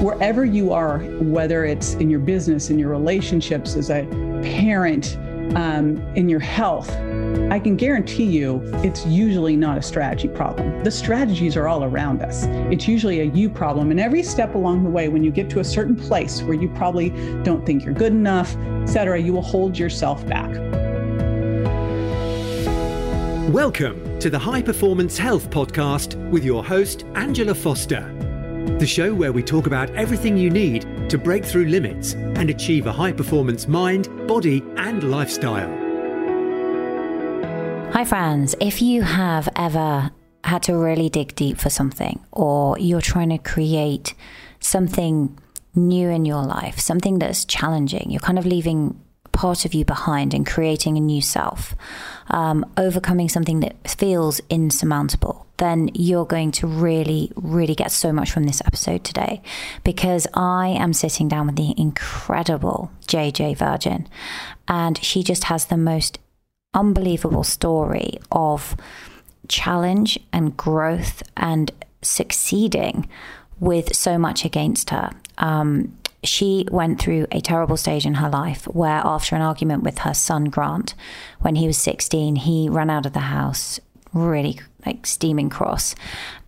wherever you are, whether it's in your business, in your relationships, as a parent, um, in your health, I can guarantee you it's usually not a strategy problem. The strategies are all around us. It's usually a you problem. And every step along the way, when you get to a certain place where you probably don't think you're good enough, etc., you will hold yourself back. Welcome to the High Performance Health Podcast with your host, Angela Foster the show where we talk about everything you need to break through limits and achieve a high performance mind, body, and lifestyle. Hi, friends. If you have ever had to really dig deep for something, or you're trying to create something new in your life, something that's challenging, you're kind of leaving part of you behind and creating a new self, um, overcoming something that feels insurmountable, then you're going to really, really get so much from this episode today because I am sitting down with the incredible JJ Virgin, and she just has the most unbelievable story of challenge and growth and succeeding with so much against her. Um, she went through a terrible stage in her life where, after an argument with her son Grant, when he was 16, he ran out of the house really like steaming cross.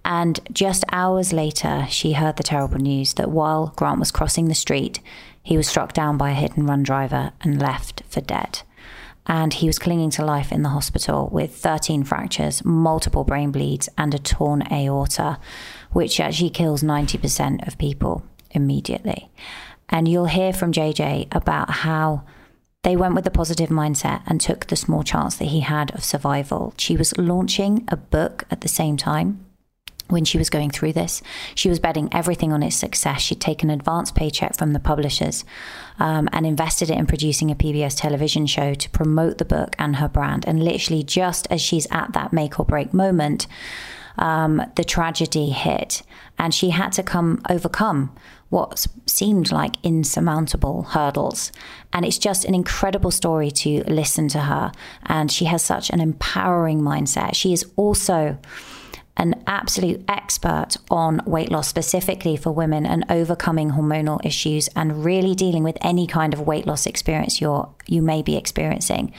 And just hours later, she heard the terrible news that while Grant was crossing the street, he was struck down by a hit and run driver and left for dead. And he was clinging to life in the hospital with 13 fractures, multiple brain bleeds, and a torn aorta, which actually kills 90% of people immediately. And you'll hear from JJ about how they went with a positive mindset and took the small chance that he had of survival. She was launching a book at the same time when she was going through this. She was betting everything on its success. She'd taken an advance paycheck from the publishers um, and invested it in producing a PBS television show to promote the book and her brand. And literally, just as she's at that make or break moment, um, the tragedy hit, and she had to come overcome what seemed like insurmountable hurdles. And it's just an incredible story to listen to her. And she has such an empowering mindset. She is also an absolute expert on weight loss specifically for women and overcoming hormonal issues and really dealing with any kind of weight loss experience you're you may be experiencing.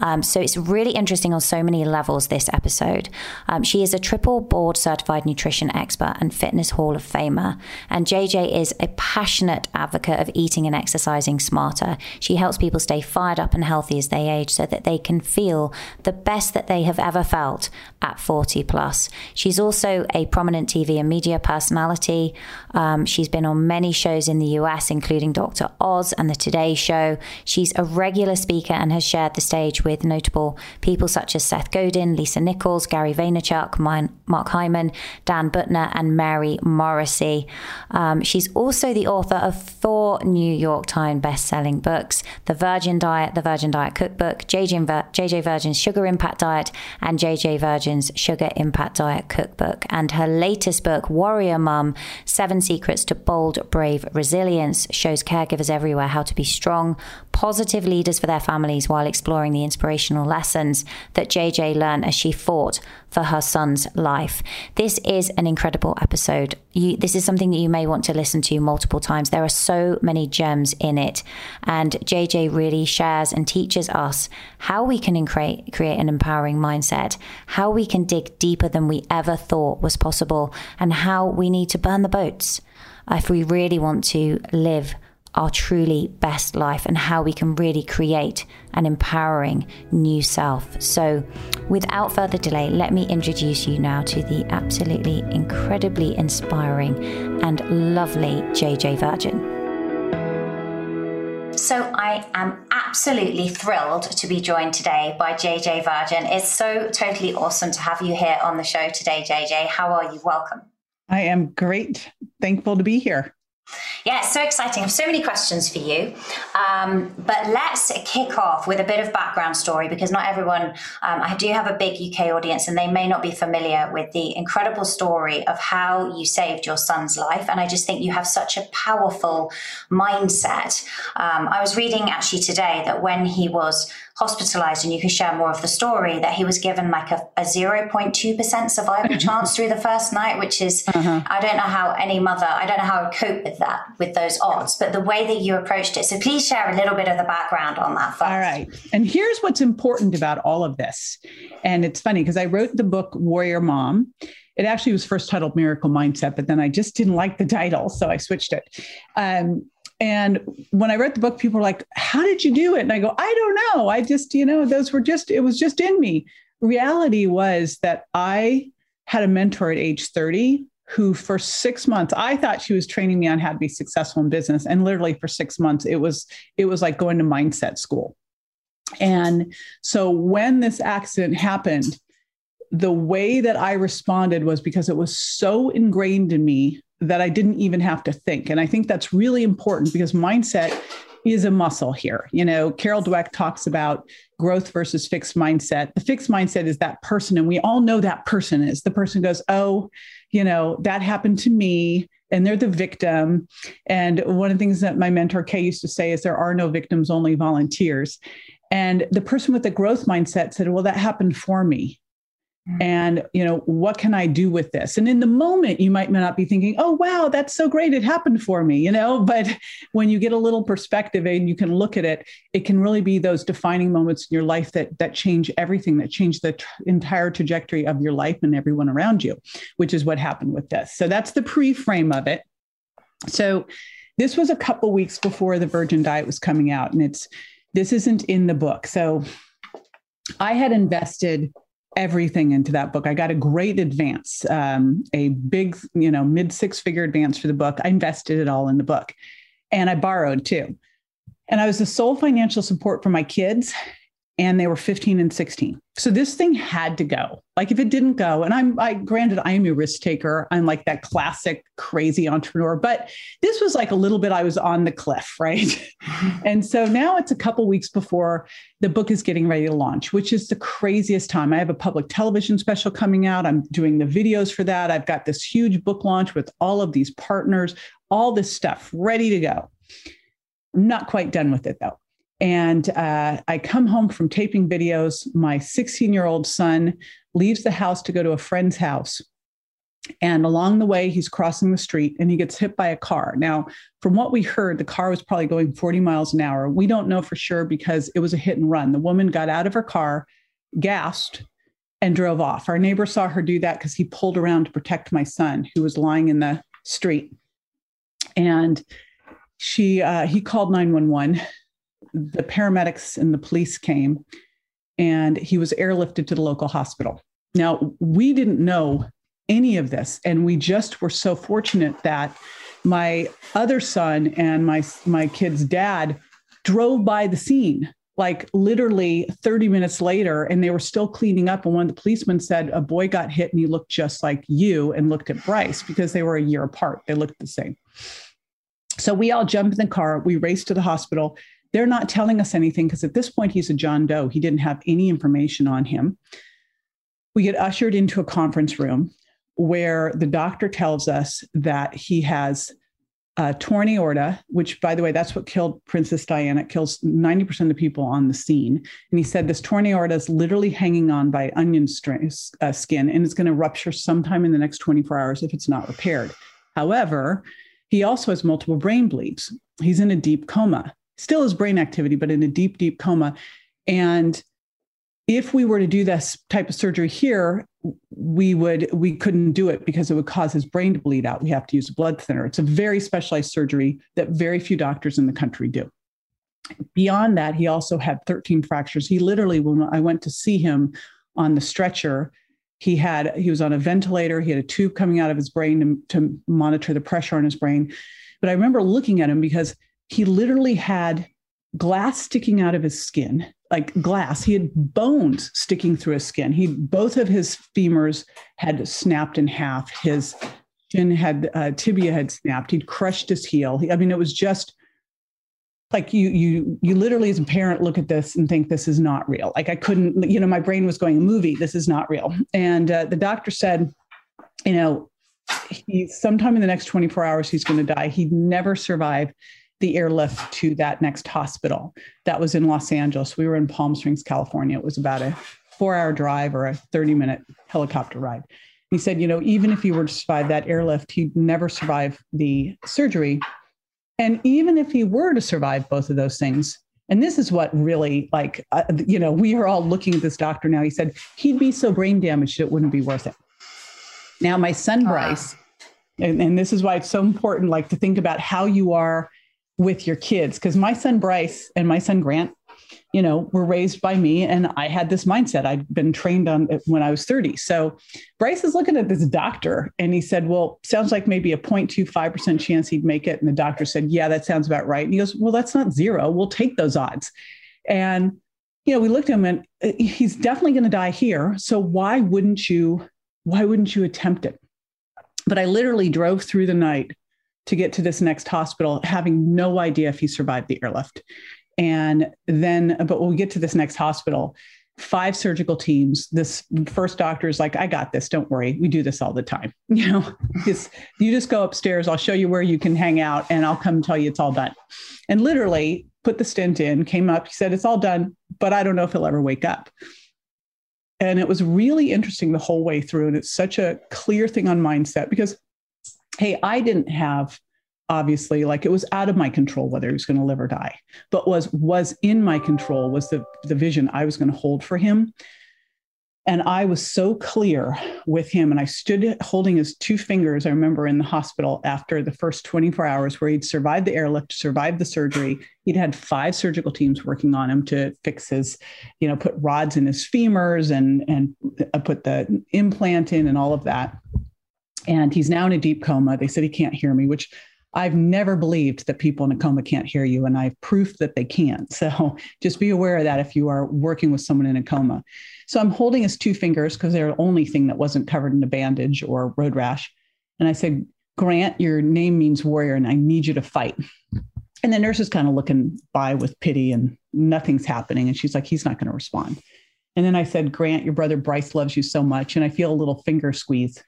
Um, so it's really interesting on so many levels. This episode, um, she is a triple board certified nutrition expert and fitness hall of famer, and JJ is a passionate advocate of eating and exercising smarter. She helps people stay fired up and healthy as they age, so that they can feel the best that they have ever felt at 40 plus. She's also a prominent TV and media personality. Um, she's been on many shows in the US, including Dr. Oz and The Today Show. She's a regular speaker and has shared the stage with notable people such as Seth Godin, Lisa Nichols, Gary Vaynerchuk, Mark Hyman, Dan Buettner, and Mary Morrissey. Um, she's also the author of four New York Times best-selling books: The Virgin Diet, The Virgin Diet Cookbook, JJ, JJ Virgin's Sugar Impact Diet, and JJ Virgin's Sugar Impact Diet cookbook, and her latest book, Warrior Mum Seven Secrets to Bold, Brave Resilience, shows caregivers everywhere how to be strong, positive leaders for their families while exploring the inspirational lessons that JJ learned as she fought for her son's life. This is an incredible episode. You, this is something that you may want to listen to multiple times. There are so many gems in it. And JJ really shares and teaches us how we can create, create an empowering mindset, how we can dig deeper than we ever thought was possible, and how we need to burn the boats if we really want to live our truly best life and how we can really create an empowering new self. So, without further delay, let me introduce you now to the absolutely incredibly inspiring and lovely JJ Virgin. So, I am absolutely thrilled to be joined today by JJ Virgin. It's so totally awesome to have you here on the show today, JJ. How are you? Welcome. I am great. Thankful to be here. Yeah, so exciting. I have so many questions for you. Um, but let's kick off with a bit of background story because not everyone, um, I do have a big UK audience and they may not be familiar with the incredible story of how you saved your son's life. And I just think you have such a powerful mindset. Um, I was reading actually today that when he was hospitalized and you can share more of the story that he was given like a, a 0.2% survival chance through the first night which is uh-huh. i don't know how any mother i don't know how i would cope with that with those odds but the way that you approached it. So please share a little bit of the background on that first. all right. And here's what's important about all of this. And it's funny because i wrote the book warrior mom. It actually was first titled miracle mindset but then i just didn't like the title so i switched it. Um, and when I read the book, people were like, How did you do it? And I go, I don't know. I just, you know, those were just, it was just in me. Reality was that I had a mentor at age 30 who, for six months, I thought she was training me on how to be successful in business. And literally for six months, it was, it was like going to mindset school. And so when this accident happened, the way that I responded was because it was so ingrained in me that I didn't even have to think. And I think that's really important because mindset is a muscle here. You know, Carol Dweck talks about growth versus fixed mindset. The fixed mindset is that person, and we all know that person is the person goes, Oh, you know, that happened to me. And they're the victim. And one of the things that my mentor Kay used to say is there are no victims, only volunteers. And the person with the growth mindset said, Well, that happened for me. Mm. and you know what can i do with this? And in the moment you might not be thinking oh wow that's so great. It happened for me you know? But when you get a little perspective and you can look at it it can really be those defining moments in your life that that change everything that change the entire trajectory of your life and everyone around you which is what happened with this. So that's the pre-frame of it. So this was a couple weeks before the virgin diet was coming out and it's this isn't in the book. So i had invested everything into that book. I got a great advance, um, a big, you know, mid six figure advance for the book. I invested it all in the book and I borrowed too. And I was the sole financial support for my kids and they were 15 and 16. So this thing had to go. Like if it didn't go, and I'm I granted I am a risk taker. I'm like that classic crazy entrepreneur, but this was like a little bit I was on the cliff, right? and so now it's a couple weeks before the book is getting ready to launch, which is the craziest time. I have a public television special coming out. I'm doing the videos for that. I've got this huge book launch with all of these partners, all this stuff ready to go. I'm not quite done with it though. And uh, I come home from taping videos. My 16 year old son leaves the house to go to a friend's house. And along the way, he's crossing the street and he gets hit by a car. Now, from what we heard, the car was probably going 40 miles an hour. We don't know for sure because it was a hit and run. The woman got out of her car, gasped, and drove off. Our neighbor saw her do that because he pulled around to protect my son who was lying in the street. And she uh, he called 911 the paramedics and the police came and he was airlifted to the local hospital. Now, we didn't know any of this, and we just were so fortunate that my other son and my, my kid's dad drove by the scene like literally 30 minutes later and they were still cleaning up and one of the policemen said a boy got hit and he looked just like you and looked at bryce because they were a year apart. They looked the same. So we all jumped in the car. We raced to the hospital they're not telling us anything because at this point he's a John Doe. He didn't have any information on him. We get ushered into a conference room where the doctor tells us that he has a torn aorta, which, by the way, that's what killed Princess Diana. It kills 90% of the people on the scene. And he said this torn aorta is literally hanging on by onion string, uh, skin and it's going to rupture sometime in the next 24 hours if it's not repaired. However, he also has multiple brain bleeds. He's in a deep coma still has brain activity, but in a deep, deep coma. And if we were to do this type of surgery here, we would we couldn't do it because it would cause his brain to bleed out. We have to use a blood thinner. It's a very specialized surgery that very few doctors in the country do. Beyond that, he also had 13 fractures. He literally, when I went to see him on the stretcher, he had he was on a ventilator. He had a tube coming out of his brain to, to monitor the pressure on his brain. But I remember looking at him because he literally had glass sticking out of his skin, like glass. He had bones sticking through his skin. He both of his femurs had snapped in half. His shin had uh, tibia had snapped. He'd crushed his heel. He, I mean, it was just like you you you literally as a parent look at this and think this is not real. Like I couldn't, you know, my brain was going a movie. This is not real. And uh, the doctor said, you know, he's sometime in the next 24 hours he's going to die. He'd never survive the airlift to that next hospital. That was in Los Angeles. We were in Palm Springs, California. It was about a four hour drive or a 30 minute helicopter ride. He said, you know, even if he were to survive that airlift, he'd never survive the surgery. And even if he were to survive both of those things, and this is what really, like, uh, you know, we are all looking at this doctor now. He said he'd be so brain damaged it wouldn't be worth it. Now, my son Bryce, and, and this is why it's so important, like, to think about how you are with your kids. Because my son Bryce and my son Grant, you know, were raised by me and I had this mindset. I'd been trained on it when I was 30. So Bryce is looking at this doctor and he said, Well, sounds like maybe a 0.25% chance he'd make it. And the doctor said, Yeah, that sounds about right. And he goes, Well, that's not zero. We'll take those odds. And, you know, we looked at him and uh, he's definitely going to die here. So why wouldn't you, why wouldn't you attempt it? But I literally drove through the night to get to this next hospital, having no idea if he survived the airlift. And then, but when we get to this next hospital, five surgical teams. This first doctor is like, I got this. Don't worry. We do this all the time. You know, just, you just go upstairs. I'll show you where you can hang out and I'll come tell you it's all done. And literally put the stent in, came up, he said, It's all done, but I don't know if he'll ever wake up. And it was really interesting the whole way through. And it's such a clear thing on mindset because, hey, I didn't have obviously like it was out of my control whether he was going to live or die but was was in my control was the the vision i was going to hold for him. And i was so clear with him and i stood holding his two fingers i remember in the hospital after the first 24 hours where he'd survived the airlift survived the surgery. He'd had five surgical teams working on him to fix his you know put rods in his femurs and and uh, put the implant in and all of that and he's now in a deep coma they said he can't hear me which I've never believed that people in a coma can't hear you, and I've proof that they can't. So just be aware of that if you are working with someone in a coma. So I'm holding his two fingers because they're the only thing that wasn't covered in a bandage or road rash. And I said, Grant, your name means warrior, and I need you to fight. And the nurse is kind of looking by with pity, and nothing's happening. And she's like, he's not going to respond. And then I said, Grant, your brother Bryce loves you so much. And I feel a little finger squeeze.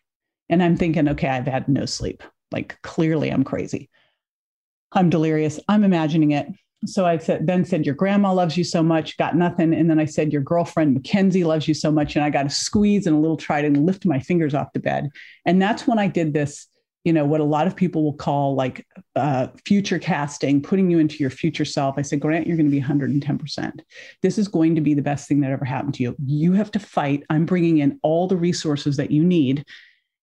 And I'm thinking, okay, I've had no sleep. Like clearly I'm crazy. I'm delirious. I'm imagining it. So I said, then said, Your grandma loves you so much, got nothing. And then I said, Your girlfriend Mackenzie loves you so much. And I got a squeeze and a little try to lift my fingers off the bed. And that's when I did this, you know, what a lot of people will call like uh, future casting, putting you into your future self. I said, Grant, you're going to be 110%. This is going to be the best thing that ever happened to you. You have to fight. I'm bringing in all the resources that you need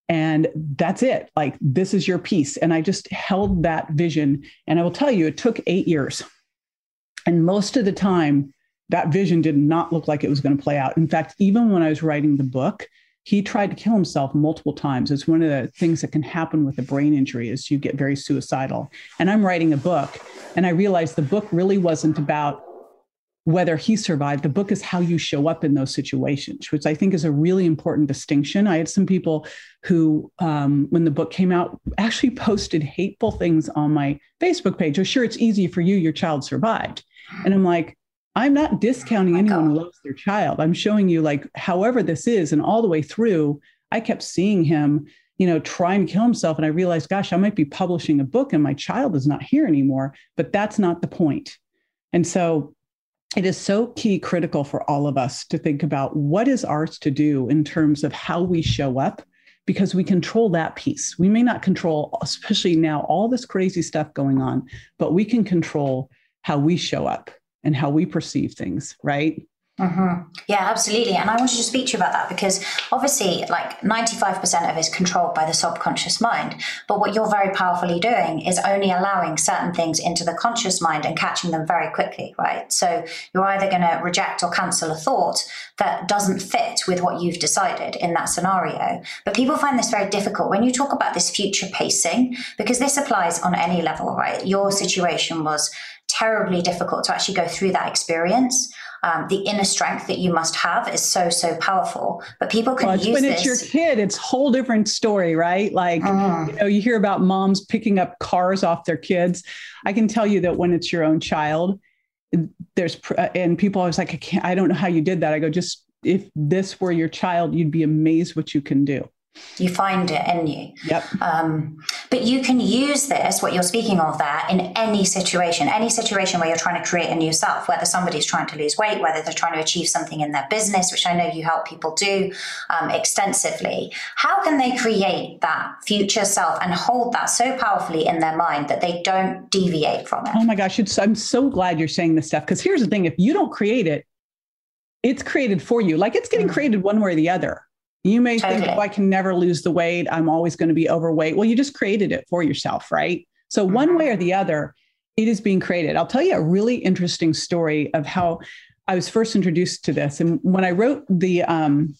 and that's it. Like this is your piece. And i just held that vision. And i will tell you it took eight years. And most of the time that vision did not look like it was going to play out. In fact even when i was writing the book he tried to kill himself multiple times. It's one of the things that can happen with a brain injury is you get very suicidal. And i'm writing a book and i realized the book really wasn't about whether he survived. The book is how you show up in those situations, which I think is a really important distinction. I had some people who, um, when the book came out, actually posted hateful things on my Facebook page. Oh, sure, it's easy for you, your child survived. And I'm like, I'm not discounting oh anyone God. who loves their child. I'm showing you, like, however this is, and all the way through, I kept seeing him, you know, try and kill himself. And I realized, gosh, I might be publishing a book and my child is not here anymore. But that's not the point. And so it is so key critical for all of us to think about what is ours to do in terms of how we show up because we control that piece. We may not control, especially now, all this crazy stuff going on, but we can control how we show up and how we perceive things, right? Mm-hmm. Yeah, absolutely. And I wanted to speak to you about that because obviously, like 95% of it is controlled by the subconscious mind. But what you're very powerfully doing is only allowing certain things into the conscious mind and catching them very quickly, right? So you're either going to reject or cancel a thought that doesn't fit with what you've decided in that scenario. But people find this very difficult when you talk about this future pacing, because this applies on any level, right? Your situation was terribly difficult to actually go through that experience um, the inner strength that you must have is so so powerful. But people can well, use when it's your kid, it's a whole different story, right? Like uh-huh. you know, you hear about moms picking up cars off their kids. I can tell you that when it's your own child, there's and people always like, I can't, I don't know how you did that. I go, just if this were your child, you'd be amazed what you can do you find it in you yep um, But you can use this, what you're speaking of there, in any situation, any situation where you're trying to create a new self, whether somebody's trying to lose weight, whether they're trying to achieve something in their business, which I know you help people do um, extensively. How can they create that future self and hold that so powerfully in their mind that they don't deviate from it? Oh my gosh, I'm so glad you're saying this stuff because here's the thing if you don't create it, it's created for you. Like it's getting mm-hmm. created one way or the other. You may think, oh, I can never lose the weight. I'm always going to be overweight. Well, you just created it for yourself, right? So, mm-hmm. one way or the other, it is being created. I'll tell you a really interesting story of how I was first introduced to this. And when I wrote the, um,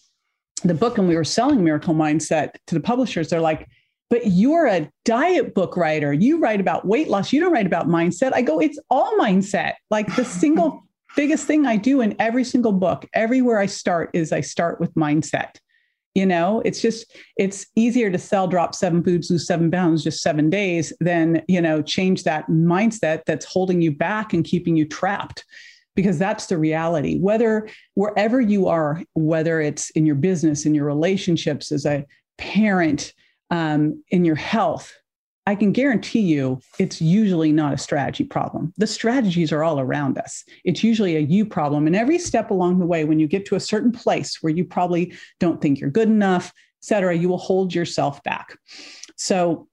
the book and we were selling Miracle Mindset to the publishers, they're like, but you're a diet book writer. You write about weight loss. You don't write about mindset. I go, it's all mindset. Like the single biggest thing I do in every single book, everywhere I start is I start with mindset. You know, it's just, it's easier to sell drop seven foods, lose seven pounds, just seven days than, you know, change that mindset that's holding you back and keeping you trapped because that's the reality. Whether wherever you are, whether it's in your business, in your relationships, as a parent, um, in your health, I can guarantee you it's usually not a strategy problem. The strategies are all around us. It's usually a you problem. And every step along the way, when you get to a certain place where you probably don't think you're good enough, et cetera, you will hold yourself back. So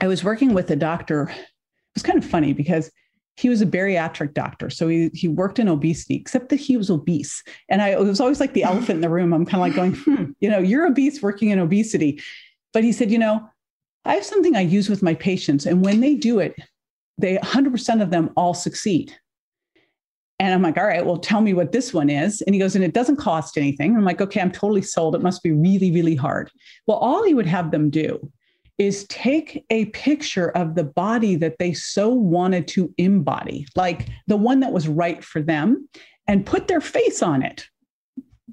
I was working with a doctor. It was kind of funny because he was a bariatric doctor. So he, he worked in obesity, except that he was obese. And I was always like the elephant in the room. I'm kind of like going, hmm, you know, you're obese working in obesity. But he said, you know, I have something I use with my patients, and when they do it, they 100% of them all succeed. And I'm like, all right, well, tell me what this one is. And he goes, and it doesn't cost anything. I'm like, okay, I'm totally sold. It must be really, really hard. Well, all he would have them do is take a picture of the body that they so wanted to embody, like the one that was right for them, and put their face on it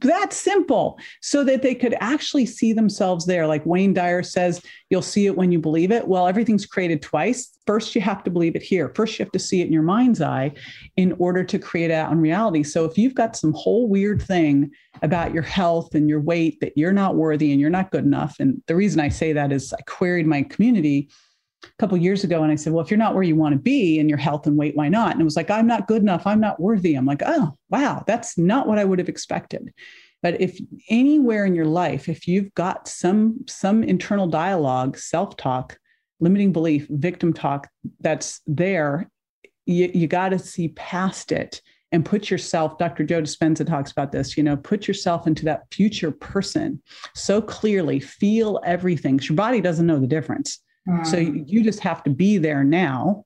that simple so that they could actually see themselves there. Like Wayne Dyer says, you'll see it when you believe it. Well, everything's created twice. First, you have to believe it here. First, you have to see it in your mind's eye in order to create it out in reality. So if you've got some whole weird thing about your health and your weight that you're not worthy and you're not good enough, and the reason I say that is I queried my community a couple years ago and I said, Well, if you're not where you want to be in your health and weight, why not? And it was like, I'm not good enough. I'm not worthy. I'm like, Oh, wow, that's not what I would have expected. But if anywhere in your life, if you've got some some internal dialogue, self-talk, limiting belief, victim talk that's there, you, you got to see past it and put yourself dr joe dispenza talks about this you know put yourself into that future person so clearly feel everything your body doesn't know the difference so mm. you just have to be there now,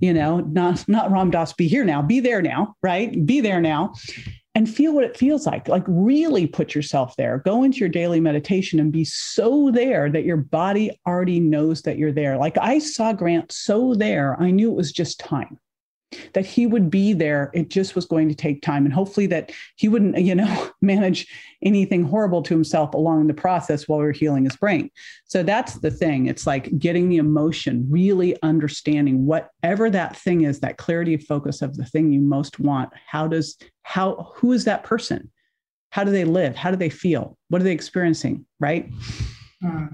you know, not not Ram Dass, be here now, be there now, right? Be there now and feel what it feels like. Like really put yourself there. Go into your daily meditation and be so there that your body already knows that you're there. Like I saw Grant so there, I knew it was just time that he would be there. It just was going to take time. And hopefully that he wouldn't, you know, manage anything horrible to himself along the process while we are healing his brain. So that's the thing. It's like getting the emotion, really understanding whatever that thing is, that clarity of focus of the thing you most want. How does, how, who is that person? How do they live? How do they feel? What are they experiencing? Right. Hmm.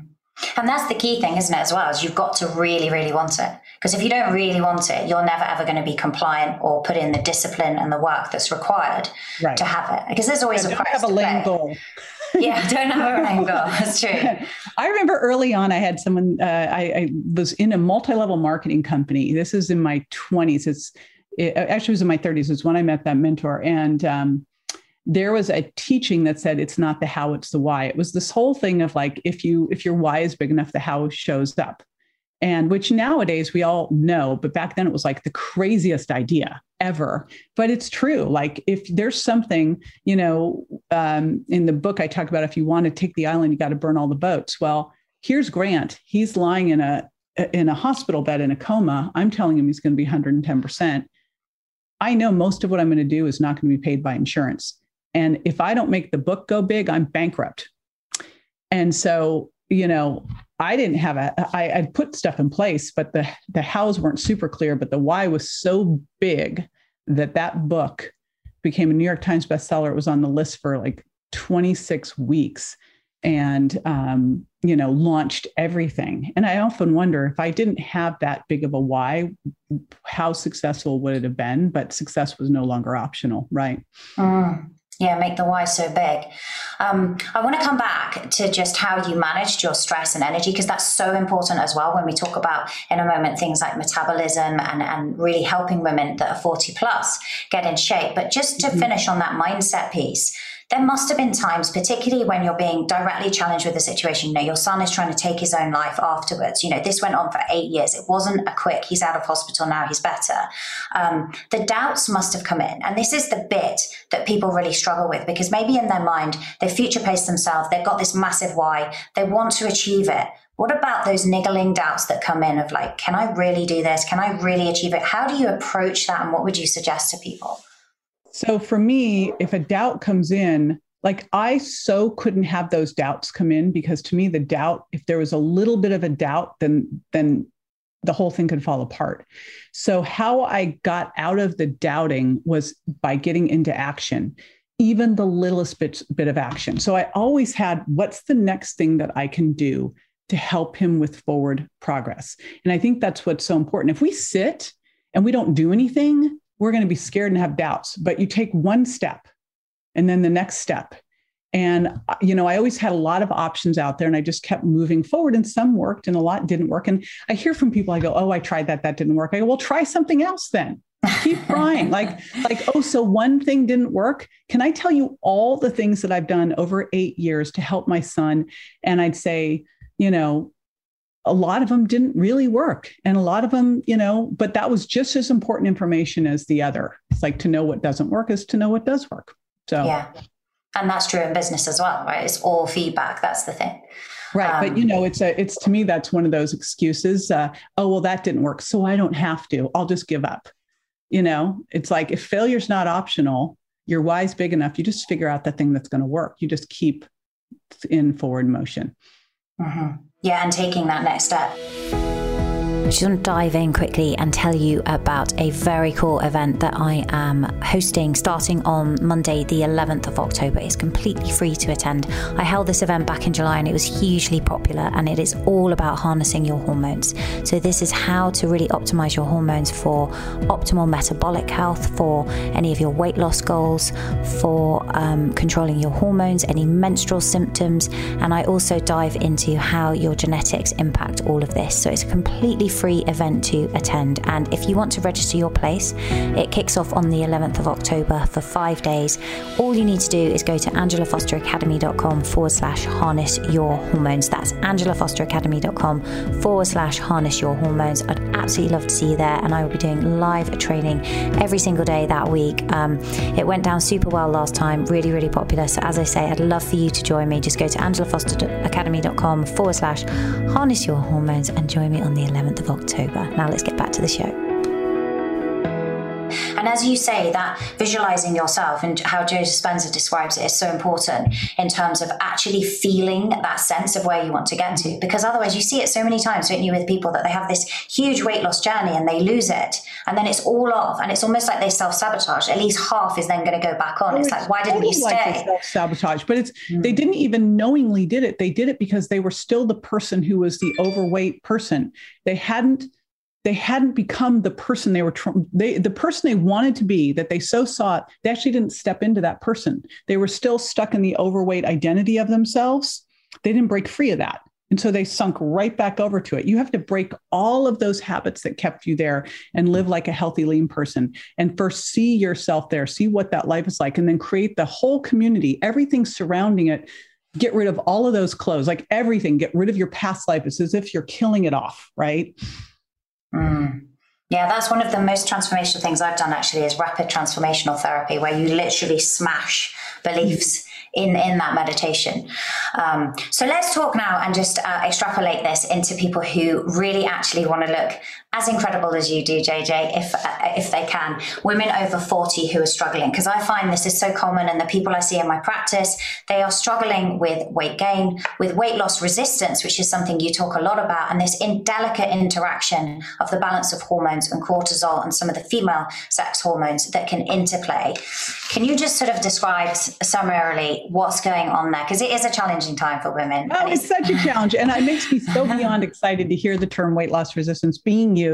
And that's the key thing, isn't it, as well, is you've got to really, really want it. Because if you don't really want it, you're never ever going to be compliant or put in the discipline and the work that's required right. to have it. Because there's always yeah, a price. Have a lame goal. yeah, don't have a lame goal. That's true. I remember early on, I had someone. Uh, I, I, was in a multi-level marketing company. This is in my 20s. It's it actually was in my 30s. It's when I met that mentor, and um, there was a teaching that said it's not the how it's the why it was this whole thing of like if you if your why is big enough the how shows up and which nowadays we all know but back then it was like the craziest idea ever. But it's true. Like if there's something you know um, in the book i talk about if you want to take the island you got to burn all the boats. Well here's grant. He's lying in a in a hospital bed in a coma. I'm telling him he's going to be 110% i know most of what i'm going to do is not going to be paid by insurance. And if I don't make the book go big, I'm bankrupt. And so, you know, I didn't have a, I, I'd put stuff in place, but the, the hows weren't super clear, but the why was so big that that book became a New York Times bestseller. It was on the list for like 26 weeks. and um, you know launched everything and i often wonder if i didn't have that big of a why how successful would it have been but success was no longer optional right mm. Yeah, make the why so big. Um, I want to come back to just how you managed your stress and energy because that's so important as well when we talk about in a moment things like metabolism and, and really helping women that are 40 plus get in shape. But just to mm-hmm. finish on that mindset piece, there must have been times, particularly when you're being directly challenged with a situation. You know, your son is trying to take his own life afterwards. You know, this went on for eight years. It wasn't a quick, he's out of hospital now, he's better. Um, the doubts must have come in. And this is the bit that people really struggle with because maybe in their mind, they future pace themselves, they've got this massive why, they want to achieve it. What about those niggling doubts that come in of like, can I really do this? Can I really achieve it? How do you approach that? And what would you suggest to people? So for me, if a doubt comes in, like I so couldn't have those doubts come in because to me the doubt if there was a little bit of a doubt then then the whole thing could fall apart. So how I got out of the doubting was by getting into action. Even the littlest bit, bit of action. So I always had what's the next thing that I can do to help him with forward progress. And I think that's what's so important. If we sit and we don't do anything, we're going to be scared and have doubts. But you take one step and then the next step. And, uh, you know, I always had a lot of options out there and I just kept moving forward and some worked and a lot didn't work. And I hear from people, I go, oh, I tried that, that didn't work. I go, well, try something else then. Keep trying. like, like, oh, so one thing didn't work. Can I tell you all the things that I've done over eight years to help my son? And I'd say, you know, a lot of them didn't really work. And a lot of them you know but that was just as important information as the other. It's like to know what doesn't work is to know what does work. So yeah. And that's true in business as well right? It's all feedback. That's the thing. Right. Um, but you know it's a it's to me that's one of those excuses uh, oh well that didn't work so i don't have to. I'll just give up. You know it's like if failure's not optional your why's big enough you just figure out the thing that's going to work. You just keep in forward motion. Mm-hmm. Yeah, and taking that next step. Just want to dive in quickly and tell you about a very cool event that I am hosting starting on Monday, the 11th of October. It's completely free to attend. I held this event back in July and it was hugely popular, and it is all about harnessing your hormones. So, this is how to really optimize your hormones for optimal metabolic health, for any of your weight loss goals, for um, controlling your hormones, any menstrual symptoms, and I also dive into how your genetics impact all of this. So, it's completely free event to attend. And if you want to register your place, it kicks off on the 11th of October for five days. All you need to do is go to angelafosteracademy.com forward slash harness your hormones. That's angelafosteracademy.com forward slash harness your hormones. I'd absolutely love to see you there. And I will be doing live training every single day that week. Um, it went down super well last time, really, really popular. So, as I say, I'd love for you to join me. Just go to angelafosteracademy.com forward slash harness your hormones and join me on the 11th of October. Now let's get back to the show. And as you say, that visualizing yourself and how Joe Dispenza describes it is so important in terms of actually feeling that sense of where you want to get to. Because otherwise, you see it so many times, don't you, with people that they have this huge weight loss journey and they lose it, and then it's all off, and it's almost like they self sabotage. At least half is then going to go back on. it's, it's like, why didn't you stay? self sabotage, but it's mm. they didn't even knowingly did it. They did it because they were still the person who was the overweight person. They hadn't they hadn't become the person they were they the person they wanted to be that they so sought they actually didn't step into that person. They were still stuck in the overweight identity of themselves. They didn't break free of that. And so they sunk right back over to it. You have to break all of those habits that kept you there and live like a healthy lean person and first see yourself there see what that life is like and then create the whole community everything surrounding it. Get rid of all of those clothes like everything get rid of your past life. It's as if you're killing it off right Mm. Yeah, that's one of the most transformational things I've done actually is rapid transformational therapy, where you literally smash beliefs in in that meditation. Um, so let's talk now and just uh, extrapolate this into people who really actually want to look as incredible as you do, JJ, if uh, if they can. Women over forty who are struggling, because I find this is so common, and the people I see in my practice, they are struggling with weight gain, with weight loss resistance, which is something you talk a lot about, and this indelicate interaction of the balance of hormones and cortisol and some of the female sex hormones that can interplay. Can you just sort of describe summarily what's going on there because it is a challenging time for women. Oh, it's, it's such a challenge. And it makes me so beyond excited to hear the term weight loss resistance being used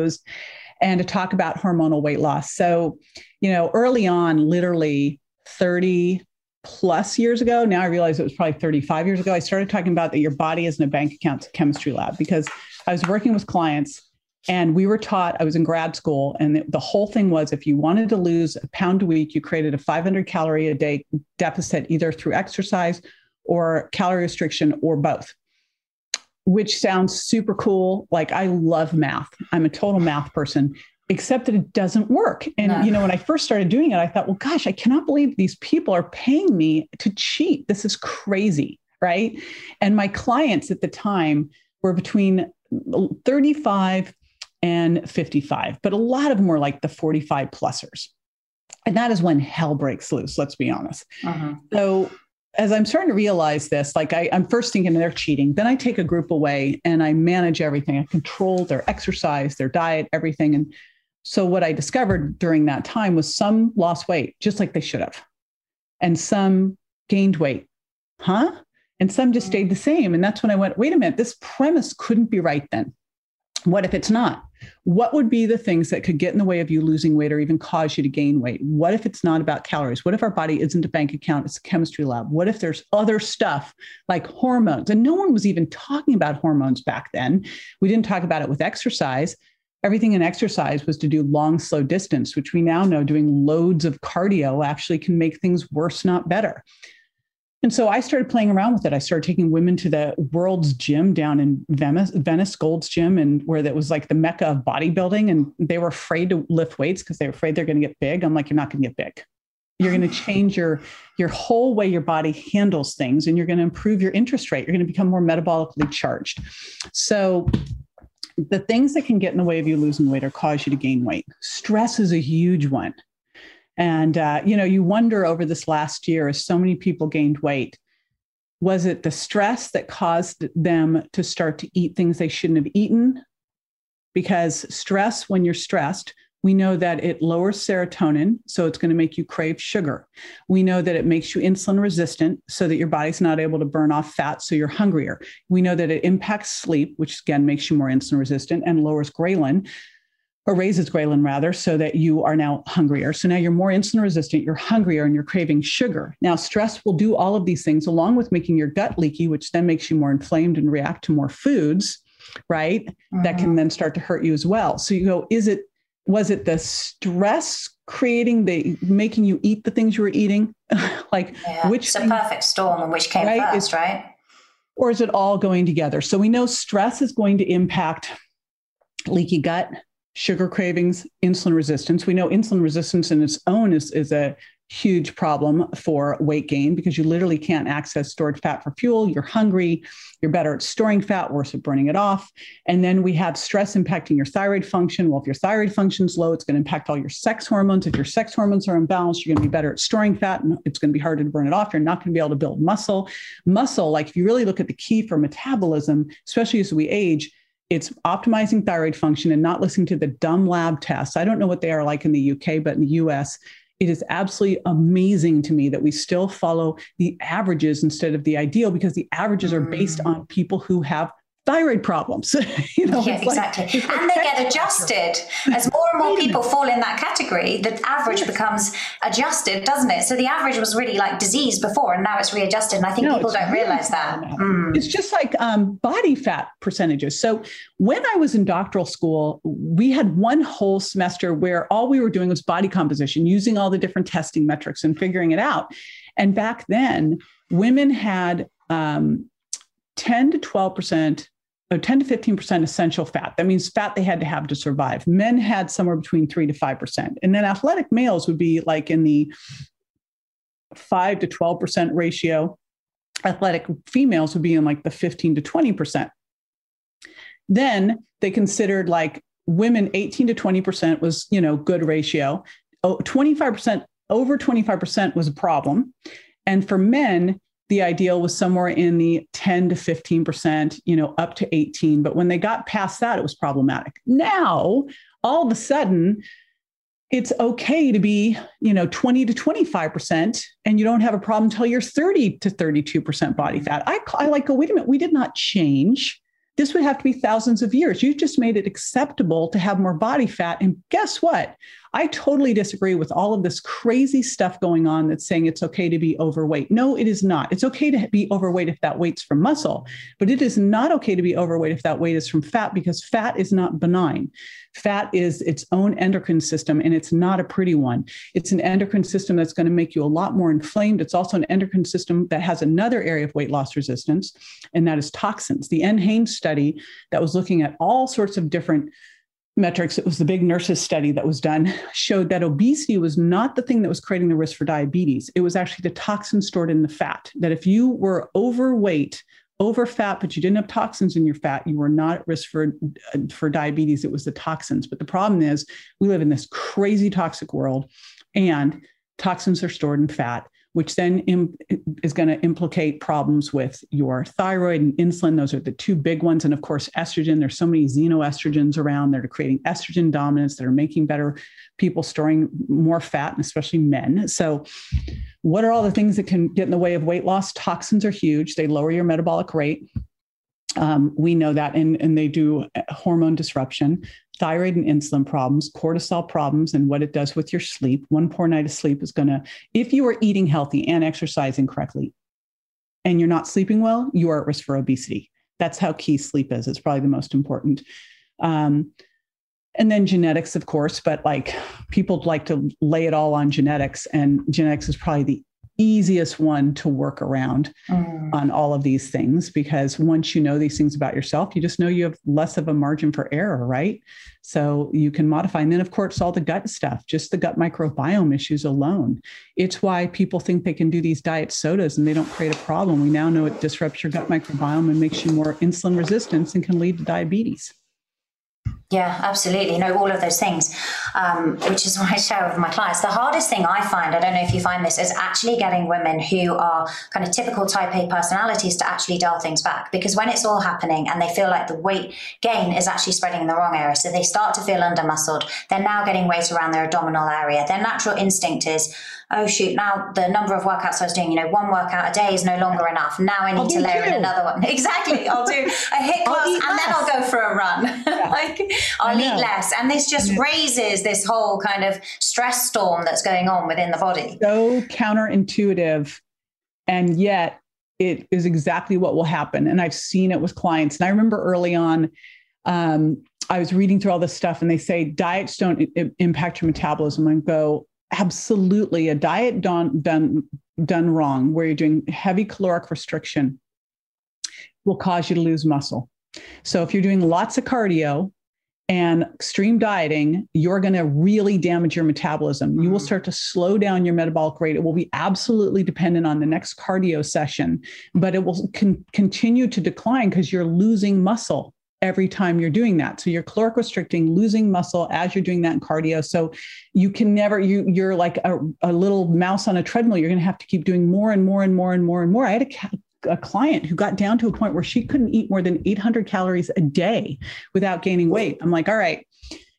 and to talk about hormonal weight loss. So, you know, early on, literally 30 plus years ago, now I realize it was probably 35 years ago, I started talking about that your body isn't a bank account, chemistry lab because I was working with clients and we were taught, I was in grad school, and the whole thing was if you wanted to lose a pound a week, you created a 500 calorie a day deficit, either through exercise or calorie restriction or both, which sounds super cool. Like I love math, I'm a total math person. Except that it doesn't work. And, no. you know, when I first started doing it, I thought, well, gosh, I cannot believe these people are paying me to cheat. This is crazy. Right. And my clients at the time were between 35 and 55, but a lot of them were like the 45 plusers. And that is when hell breaks loose, let's be honest. Uh-huh. So as I'm starting to realize this, like I, am first thinking they're cheating. Then I take a group away and I manage everything. I control their exercise, their diet, everything. And so what I discovered during that time was some lost weight, just like they should have, and some gained weight. Huh? And some just mm-hmm. stayed the same. And that's when I went, wait a minute, this premise couldn't be right then. What if it's not? What would be the things that could get in the way of you losing weight or even cause you to gain weight? What if it's not about calories? What if our body isn't a bank account, it's a chemistry lab? What if there's other stuff like hormones? And no one was even talking about hormones back then. We didn't talk about it with exercise. Everything in exercise was to do long, slow distance, which we now know doing loads of cardio actually can make things worse, not better. And so I started playing around with it. I started taking women to the world's gym down in Venice, Venice Gold's Gym, and where that was like the mecca of bodybuilding. And they were afraid to lift weights because they were afraid they're going to get big. I'm like, you're not going to get big. You're going to change your your whole way your body handles things, and you're going to improve your interest rate. You're going to become more metabolically charged. So the things that can get in the way of you losing weight or cause you to gain weight. Stress is a huge one. And, uh, you know, you wonder over this last year, as so many people gained weight, was it the stress that caused them to start to eat things they shouldn't have eaten? Because stress, when you're stressed, we know that it lowers serotonin, so it's going to make you crave sugar. We know that it makes you insulin resistant, so that your body's not able to burn off fat, so you're hungrier. We know that it impacts sleep, which again makes you more insulin resistant and lowers ghrelin, or raises ghrelin rather, so that you are now hungrier. So now you're more insulin resistant, you're hungrier, and you're craving sugar. Now, stress will do all of these things along with making your gut leaky, which then makes you more inflamed and react to more foods, right? Mm-hmm. That can mm-hmm. then start to hurt you as well. So you go, is it, was it the stress creating the making you eat the things you were eating? like yeah, which it's a perfect storm and which came right? first, right? Or is it all going together? So we know stress is going to impact leaky gut, sugar cravings, insulin resistance. We know insulin resistance in its own is, is a huge problem for weight gain because you literally can't access stored fat for fuel. You're hungry, you're better at storing fat, worse at burning it off. And then we have stress impacting your thyroid function. Well, if your thyroid function's low, it's going to impact all your sex hormones. If your sex hormones are imbalanced, you're going to be better at storing fat and it's going to be harder to burn it off. You're not going to be able to build muscle. Muscle, like if you really look at the key for metabolism, especially as we age, it's optimizing thyroid function and not listening to the dumb lab tests. I don't know what they are like in the UK, but in the US, it is absolutely amazing to me that we still follow the averages instead of the ideal because the averages are based mm. on people who have thyroid problems. you know, yeah, exactly. Like, and they get adjusted as more and more people fall in that category. The average yes. becomes adjusted, doesn't it? So the average was really like disease before, and now it's readjusted. And I think no, people don't really realize that. Mm. It's just like um, body fat percentages. So when I was in doctoral school, we had one whole semester where all we were doing was body composition, using all the different testing metrics and figuring it out. And back then, women had um, 10 to 12 percent 10 to 15% essential fat. That means fat they had to have to survive. Men had somewhere between 3 to 5%. And then athletic males would be like in the 5 to 12% ratio. Athletic females would be in like the 15 to 20%. Then they considered like women 18 to 20% was, you know, good ratio. Oh, 25% over 25% was a problem. And for men, the ideal was somewhere in the 10 to 15%, you know, up to 18. But when they got past that, it was problematic. Now, all of a sudden, it's okay to be, you know, 20 to 25%, and you don't have a problem until you're 30 to 32% body fat. I, I like, go, wait a minute, we did not change. This would have to be thousands of years. You just made it acceptable to have more body fat. And guess what? I totally disagree with all of this crazy stuff going on that's saying it's okay to be overweight. No, it is not. It's okay to be overweight if that weight's from muscle, but it is not okay to be overweight if that weight is from fat because fat is not benign. Fat is its own endocrine system and it's not a pretty one. It's an endocrine system that's going to make you a lot more inflamed. It's also an endocrine system that has another area of weight loss resistance, and that is toxins. The NHANES study that was looking at all sorts of different metrics, it was the big nurses study that was done, showed that obesity was not the thing that was creating the risk for diabetes. It was actually the toxins stored in the fat. That if you were overweight, over fat, but you didn't have toxins in your fat, you were not at risk for, uh, for diabetes. It was the toxins. But the problem is, we live in this crazy toxic world, and toxins are stored in fat which then Im- is going to implicate problems with your thyroid and insulin. Those are the two big ones. And of course, estrogen. There's so many xenoestrogens around that are creating estrogen dominance that are making better people storing more fat, and especially men. So, what are all the things that can get in the way of weight loss? Toxins are huge. They lower your metabolic rate. Um, we know that, and, and they do hormone disruption thyroid and insulin problems, cortisol problems, and what it does with your sleep. One poor night of sleep is going to, if you are eating healthy and exercising correctly and you're not sleeping well, you are at risk for obesity. That's how key sleep is. It's probably the most important. Um, and then genetics, of course, but like people like to lay it all on genetics, and genetics is probably the easiest one to work around mm. on all of these things because once you know these things about yourself, you just know you have less of a margin for error, right? So you can modify. And then, of course, all the gut stuff, just the gut microbiome issues alone. It's why people think they can do these diet sodas and they don't create a problem. We now know it disrupts your gut microbiome and makes you more insulin resistant and can lead to diabetes. Yeah, absolutely. No, all of those things, um, which is what I share with my clients. The hardest thing I find, I don't know if you find this, is actually getting women who are kind of typical type A personalities to actually dial things back. Because when it's all happening and they feel like the weight gain is actually spreading in the wrong area, so they start to feel under muscled, they're now getting weight around their abdominal area. Their natural instinct is, oh shoot, now the number of workouts I was doing, you know, one workout a day is no longer enough. Now I need to layer in another one. Exactly. I'll do a HIIT class and less. then I'll go for a run. Yeah. like I'll eat less. And this just yeah. raises this whole kind of stress storm that's going on within the body. So counterintuitive. And yet it is exactly what will happen. And I've seen it with clients. And I remember early on, um, I was reading through all this stuff and they say diets don't I- impact your metabolism and go, absolutely a diet done done done wrong where you're doing heavy caloric restriction will cause you to lose muscle so if you're doing lots of cardio and extreme dieting, you're going to really damage your metabolism. Mm-hmm. You will mm. start to slow down your metabolic rate. It will be absolutely dependent on the next cardio session, but it will con- continue to decline because you're losing muscle every time you're doing that. So you're caloric restricting, losing muscle as you're doing that in cardio. So you can never, you, you're like a, a little mouse on a treadmill. You're going to have to keep doing more and more and more and more and more. I had a, a client who got down to a point where she couldn't eat more than 800 calories a day without gaining weight. I'm like, all right,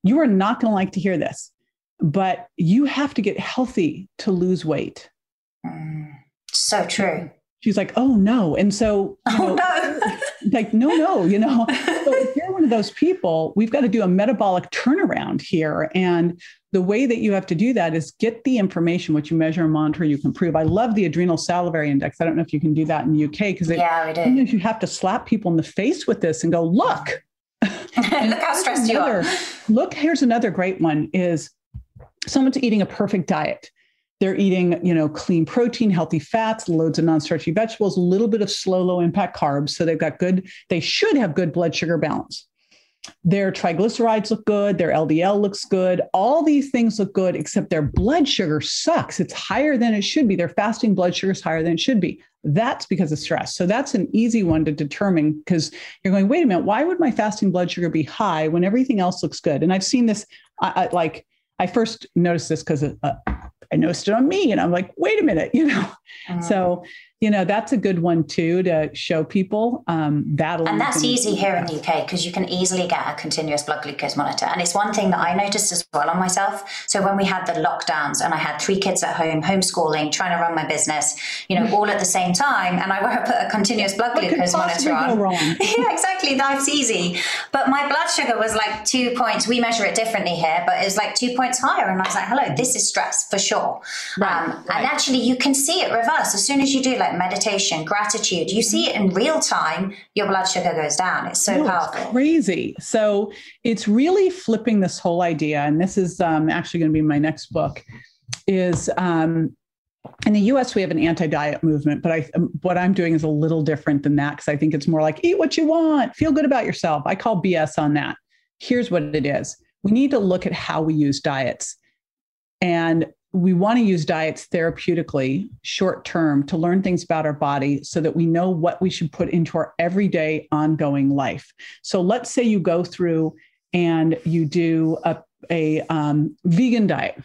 you are not going to like to hear this, but you have to get healthy to lose weight. Mm, so true she's like, oh no. And so, oh, no. like, no, no, you know, so if you're one of those people, we've got to do a metabolic turnaround here. And the way that you have to do that is get the information, which you measure and monitor, you can prove. I love the adrenal salivary index. I don't know if you can do that in the UK because yeah, do. you have to slap people in the face with this and go, look. look how stressed another, you are. Look, here's another great one is someone's eating a perfect diet they're eating, you know, clean protein, healthy fats, loads of non-starchy vegetables, a little bit of slow, low impact carbs. So they've got good, they should have good blood sugar balance. Their triglycerides look good, their LDL looks good. All these things look good, except their blood sugar sucks. It's higher than it should be. Their fasting blood sugar is higher than it should be. That's because of stress. So that's an easy one to determine because you're going, wait a minute, why would my fasting blood sugar be high when everything else looks good? And I've seen this, I, I, like, I first noticed this because uh, I noticed it on me and I'm like, wait a minute, you know? Mm. So, you know that's a good one too to show people um, that and that's easy here in the uk because you can easily get a continuous blood glucose monitor. And it's one thing that i noticed as well on myself. So when we had the lockdowns and i had three kids at home homeschooling trying to run my business you know all at the same time and i put a continuous blood what glucose monitor on. yeah exactly. That's easy. But my blood sugar was like two points. We measure it differently here but it was like two points higher. And i was like hello this is stress for sure. Right, um, right. and actually you can see it reverse. As soon as you do like meditation, gratitude, you see it in real time, your blood sugar goes down. It's so oh, powerful. It's crazy. So it's really flipping this whole idea. And this is um, actually going to be my next book is um, in the US, we have an anti-diet movement, but I, what I'm doing is a little different than that because I think it's more like eat what you want, feel good about yourself. I call BS on that. Here's what it is: we need to look at how we use diets, and we want to use diets therapeutically short term to learn things about our body so that we know what we should put into our everyday ongoing life. So let's say you go through and you do a, a um, vegan diet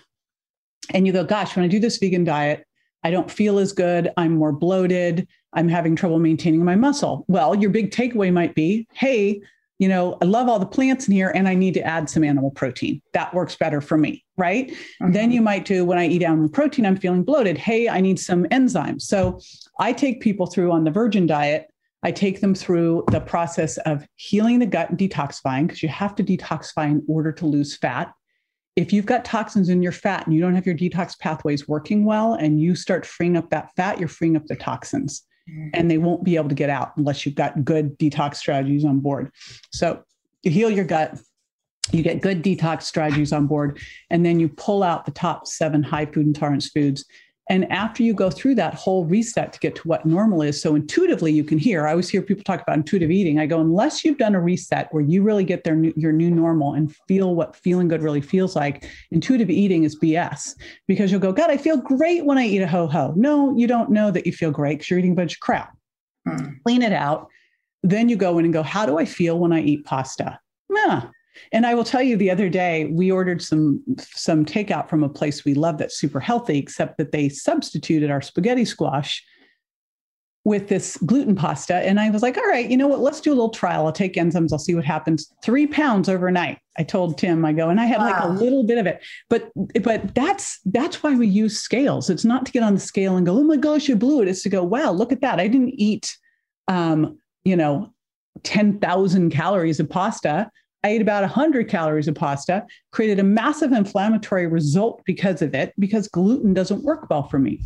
and you go gosh when i do this vegan diet i don't feel as good. I'm more bloated. I'm having trouble maintaining my muscle. Well your big takeaway might be hey you know, I love all the plants in here and I need to add some animal protein. That works better for me, right? Mm-hmm. Then you might do when I eat animal protein, I'm feeling bloated. Hey, I need some enzymes. So I take people through on the virgin diet. I take them through the process of healing the gut and detoxifying because you have to detoxify in order to lose fat. If you've got toxins in your fat and you don't have your detox pathways working well and you start freeing up that fat, you're freeing up the toxins and they won't be able to get out unless you've got good detox strategies on board. So you heal your gut, you get good detox strategies on board, and then you pull out the top seven high food intolerance foods and after you go through that whole reset to get to what normal is, so intuitively you can hear, I always hear people talk about intuitive eating. I go, unless you've done a reset where you really get their new, your new normal and feel what feeling good really feels like, intuitive eating is BS because you'll go, God, I feel great when I eat a ho ho. No, you don't know that you feel great because you're eating a bunch of crap. Hmm. Clean it out. Then you go in and go, how do I feel when I eat pasta? Yeah, and I will tell you the other day we ordered some some takeout from a place we love that's super healthy, except that they substituted our spaghetti squash with this gluten pasta. And I was like, all right, you know what? Let's do a little trial. I'll take enzymes. I'll see what happens. Three pounds overnight. I told Tim, I go, and I had wow. like a little bit of it. But but that's that's why we use scales. It's not to get on the scale and go, oh my gosh, you blew it. It's to go, wow, look at that. I didn't eat um, you know, 10,000 calories of pasta. I ate about 100 calories of pasta, created a massive inflammatory result because of it, because gluten doesn't work well for me.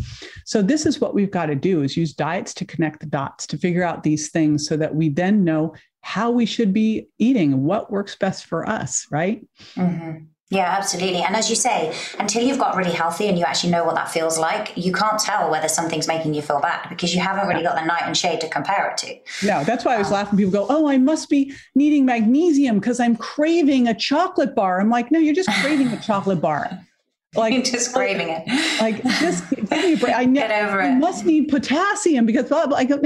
So this is what we've got to do is use diets to connect the dots, to figure out these things so that we then know how we should be eating, what works best for us, right? Mm-hmm. Yeah, absolutely. And as you say, until you've got really healthy and you actually know what that feels like, you can't tell whether something's making you feel bad because you haven't really got the night and shade to compare it to. No, that's why I was um, laughing. People go, Oh, I must be needing magnesium because I'm craving a chocolate bar. I'm like, No, you're just craving a chocolate bar. Like just craving it. Like just give me a break. I, ne- Get over I must need potassium because blah blah. I go,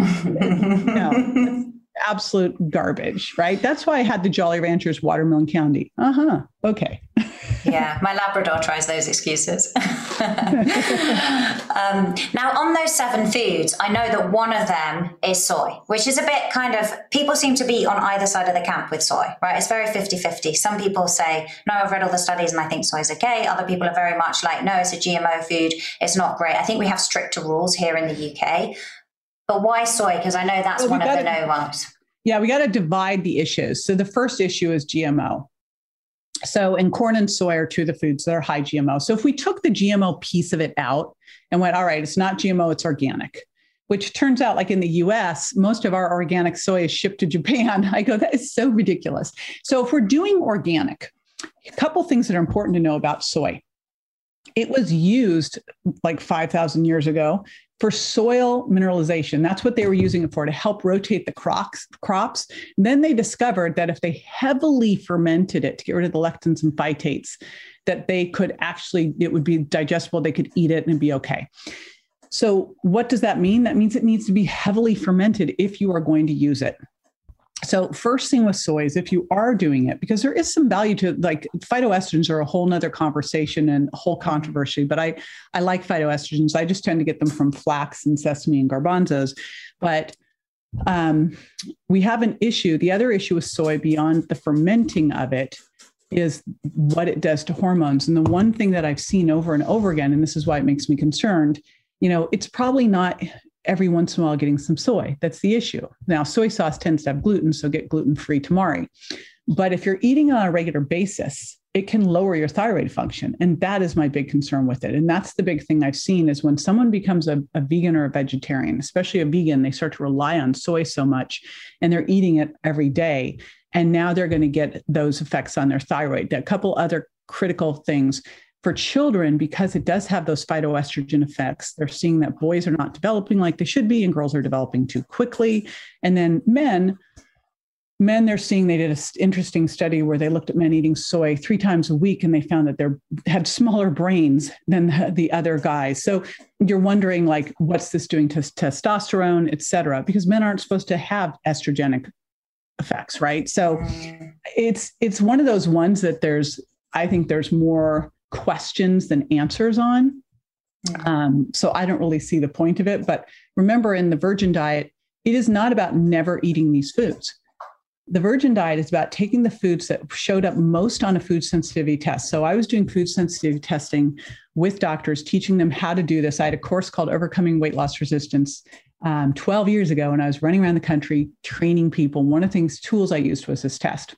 no absolute garbage, right? That's why I had the Jolly Ranchers watermelon candy. Uh huh. Okay. yeah, my Labrador tries those excuses. um, now, on those seven foods, I know that one of them is soy, which is a bit kind of, people seem to be on either side of the camp with soy, right? It's very 50 50. Some people say, no, I've read all the studies and I think soy is okay. Other people are very much like, no, it's a GMO food. It's not great. I think we have stricter rules here in the UK. But why soy? Because I know that's well, one of the no ones. Yeah, we got to divide the issues. So the first issue is GMO. So, and corn and soy are two of the foods that are high GMO. So, if we took the GMO piece of it out and went, all right, it's not GMO, it's organic, which turns out, like in the US, most of our organic soy is shipped to Japan. I go, that is so ridiculous. So, if we're doing organic, a couple things that are important to know about soy. It was used like 5,000 years ago for soil mineralization. That's what they were using it for to help rotate the crops. crops. And then they discovered that if they heavily fermented it to get rid of the lectins and phytates, that they could actually, it would be digestible, they could eat it and be okay. So, what does that mean? That means it needs to be heavily fermented if you are going to use it. So first thing with soy is if you are doing it because there is some value to like phytoestrogens are a whole nother conversation and whole controversy but i i like phytoestrogens. I just tend to get them from flax and sesame and garbanzos. But um, we have an issue. The other issue with soy beyond the fermenting of it is what it does to hormones. And the one thing that i've seen over and over again and this is why it makes me concerned you know it's probably not every once in a while getting some soy. That's the issue. Now, soy sauce tends to have gluten, so get gluten free tamari. But if you're eating on a regular basis, it can lower your thyroid function. And that is my big concern with it. And that's the big thing I've seen is when someone becomes a, a, vegan or a vegetarian, especially a vegan, they start to rely on soy so much and they're eating it every day. And now they're going to get those effects on their thyroid. A couple other critical things for children, because it does have those phytoestrogen effects, they're seeing that boys are not developing like they should be and girls are developing too quickly. And then men, men they're seeing they did an interesting study where they looked at men eating soy three times a week and they found that they had smaller brains than the, the, other guys. So you're wondering like what's this doing to testosterone et cetera because men aren't supposed to have estrogenic effects right? So it's it's one of those ones that there's i think there's more questions than answers on. Mm-hmm. Um, so I don't really see the point of it. But remember, in the virgin diet, it is not about never eating these foods. The virgin diet is about taking the foods that showed up most on a food sensitivity test. So I was doing food sensitivity testing with doctors, teaching them how to do this. I had a course called Overcoming Weight Loss Resistance um, 12 years ago, and I was running around the country training people. One of the things, tools I used was this test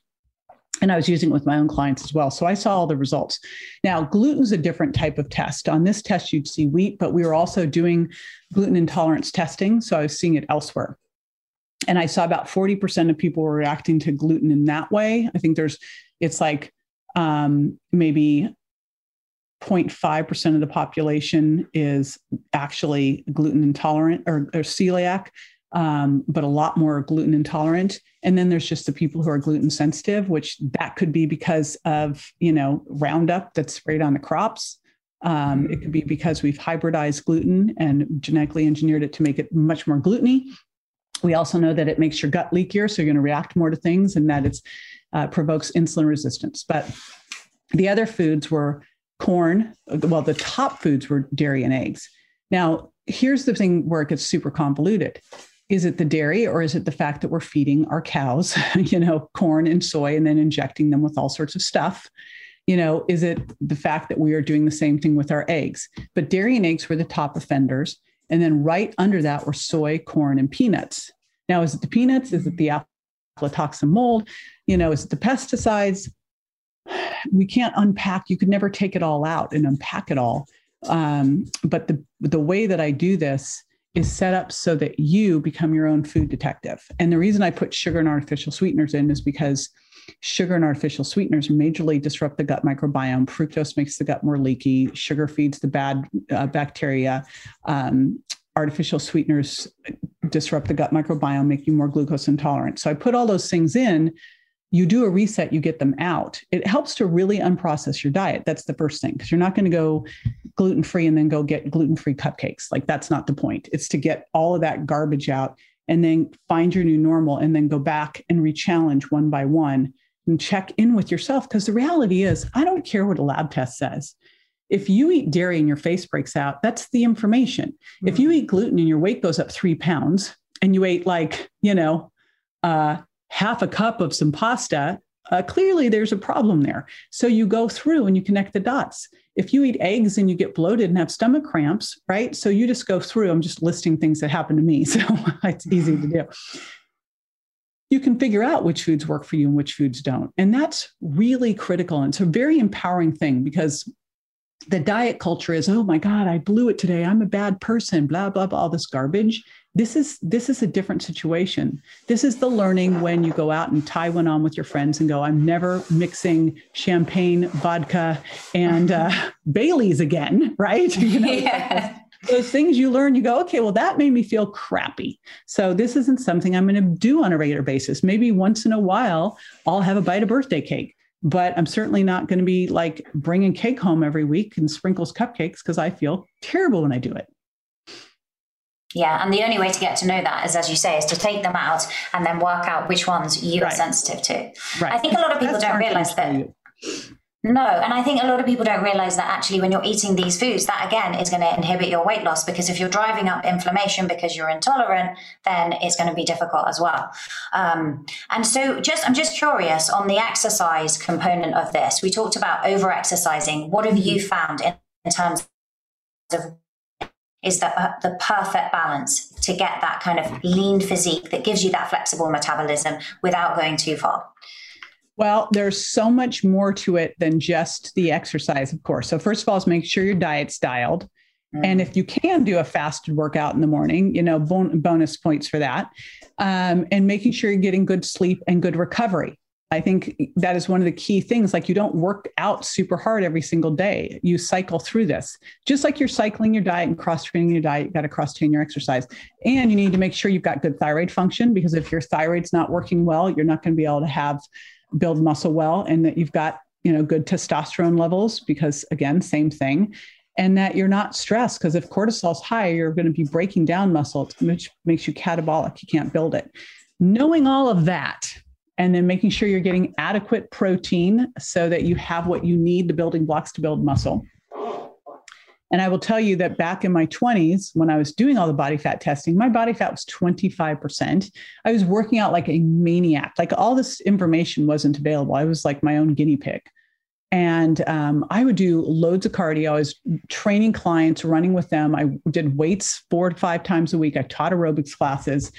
and I was using it with my own clients as well. So I saw all the results. Now, gluten is a different type of test. On this test, you'd see wheat, but we were also doing gluten intolerance testing. So I was seeing it elsewhere. And I saw about 40% of people were reacting to gluten in that way. I think there's, it's like um, maybe 0.5% of the population is actually gluten intolerant or, or celiac um, but a lot more gluten intolerant. And then there's just the people who are gluten sensitive, which that could be because of you know Roundup that's sprayed on the crops. Um, it could be because we've hybridized gluten and genetically engineered it to make it much more gluteny. We also know that it makes your gut leakier, so you're going to react more to things, and that it uh, provokes insulin resistance. But the other foods were corn. Well, the top foods were dairy and eggs. Now, here's the thing where it gets super convoluted is it the dairy or is it the fact that we're feeding our cows you know corn and soy and then injecting them with all sorts of stuff? You know is it the fact that we are doing the same thing with our eggs? But dairy and eggs were the top offenders. And then right under that were soy corn and peanuts. Now is it the peanuts? Is it the aflatoxin mold? You know is it the pesticides? We can't unpack. You could never take it all out and unpack it all. Um, but the the way that i do this is set up so that you become your own food detective. And the reason I put sugar and artificial sweeteners in is because sugar and artificial sweeteners majorly disrupt the gut microbiome. Fructose makes the gut more leaky. Sugar feeds the bad uh, bacteria. Um, artificial sweeteners disrupt the gut microbiome, make you more glucose intolerant. So I put all those things in you do a reset, you get them out. It helps to really unprocess your diet. That's the first thing, because you're not going to go gluten free and then go get gluten free cupcakes. Like, that's not the point. It's to get all of that garbage out and then find your new normal and then go back and re challenge one by one and check in with yourself. Because the reality is, I don't care what a lab test says. If you eat dairy and your face breaks out, that's the information. Mm-hmm. If you eat gluten and your weight goes up three pounds and you ate like, you know, uh, half a cup of some pasta, uh, clearly there's a problem there. So you go through and you connect the dots. If you eat eggs and you get bloated and have stomach cramps, right? So you just go through. I'm just listing things that happen to me. So it's easy to do. You can figure out which foods work for you and which foods don't. And that's really critical. And it's a very empowering thing because the diet culture is, oh my God, I blew it today. I'm a bad person, blah, blah, blah, all this garbage. This is this is a different situation. This is the learning when you go out and tie one on with your friends and go i'm never mixing champagne vodka and uh, baileys again right? You know? Yeah. those things you learn you go okay well that made me feel crappy. So this isn't something i'm going to do on a regular basis. Maybe once in a while i'll have a bite of birthday cake but i'm certainly not going to be like bringing cake home every week and sprinkles cupcakes because i feel terrible when i do it Yeah, and the only way to get to know that is, as you say, is to take them out and then work out which ones you right. are sensitive to. Right. I think a lot of people That's don't realize that. No, and I think a lot of people don't realize that actually when you're eating these foods, that again is going to inhibit your weight loss because if you're driving up inflammation because you're intolerant, then it's going to be difficult as well. Um, and so, just I'm just curious on the exercise component of this. We talked about over exercising. What have you mm-hmm. found in, in terms of is the, uh, the perfect balance to get that kind of lean physique that gives you that flexible metabolism without going too far? Well, there's so much more to it than just the exercise, of course. So, first of all, is make sure your diet's dialed. Mm. And if you can do a fasted workout in the morning, you know, bon- bonus points for that. Um, and making sure you're getting good sleep and good recovery. I think that is one of the key things. Like, you don't work out super hard every single day. You cycle through this, just like you're cycling your diet and cross training your diet. You got to cross train your exercise. And you need to make sure you've got good thyroid function because if your thyroid's not working well, you're not going to be able to have build muscle well and that you've got you know good testosterone levels because again same thing. And that you're not stressed because if cortisol's high you're going to be breaking down muscle which makes you catabolic. You can't build it. Knowing all of that and then making sure you're getting adequate protein so that you have what you need the building blocks to build muscle and I will tell you that back in my 20s, when I was doing all the body fat testing, my body fat was 25%. I was working out like a maniac. Like all this information wasn't available. I was like my own guinea pig. And um, I would do loads of cardio. I was training clients, running with them. I did weights four to five times a week. I taught aerobics classes